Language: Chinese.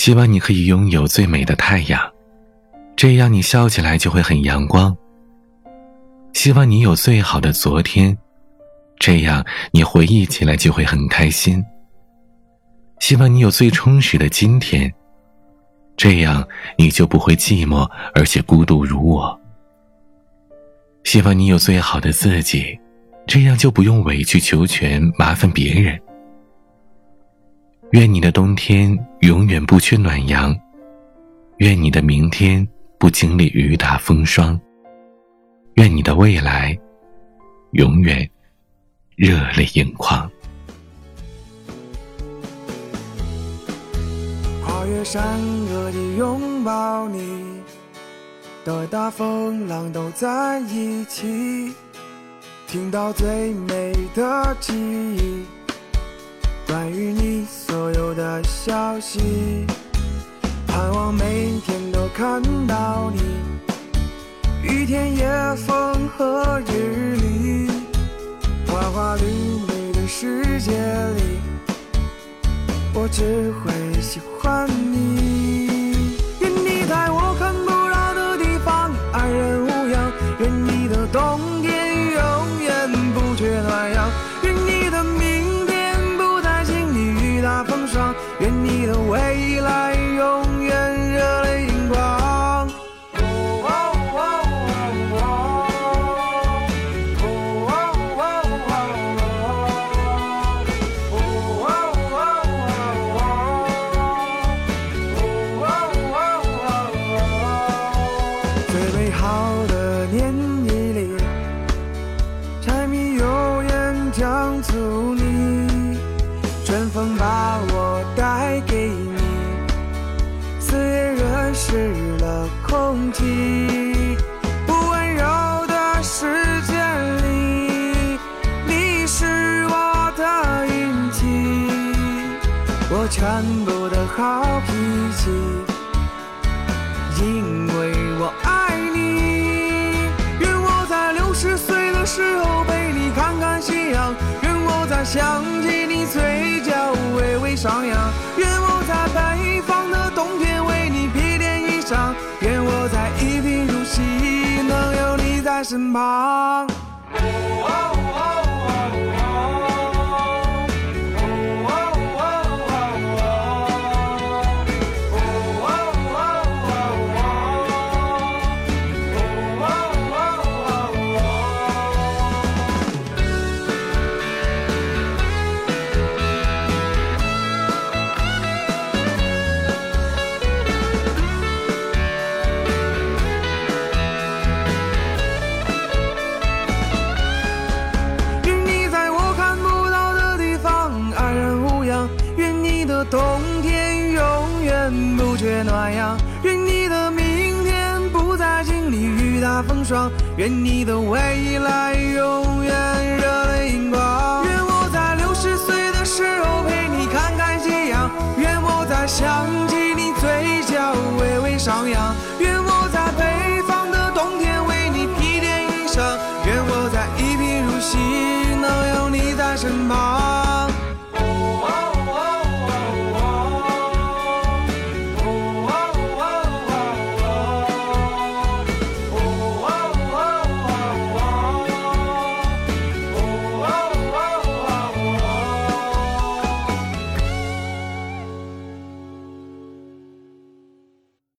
希望你可以拥有最美的太阳，这样你笑起来就会很阳光。希望你有最好的昨天，这样你回忆起来就会很开心。希望你有最充实的今天，这样你就不会寂寞而且孤独如我。希望你有最好的自己，这样就不用委曲求全，麻烦别人。愿你的冬天永远不缺暖阳，愿你的明天不经历雨打风霜，愿你的未来永远热泪盈眶。跨越山河的拥抱你。的大风浪都在一起，听到最美的记忆，关于你所有的消息，盼望每天都看到你，雨天、也风和日丽，花花绿绿的世界里，我只会喜欢你，将促你，春风把我带给你，四月润湿了空气，不温柔的世界里，你是我的运气，我全部的好脾气，想起你嘴角微微上扬。愿我在北方的冬天为你披件衣裳。愿我在一贫如洗能有你在身旁。霜，愿你的未来永远热泪盈眶，愿我在六十岁的时候陪你看看夕阳，愿我在想起你嘴角微微上扬，愿我在北方的冬天为你披点衣裳，愿我在一贫如洗能有你在身旁。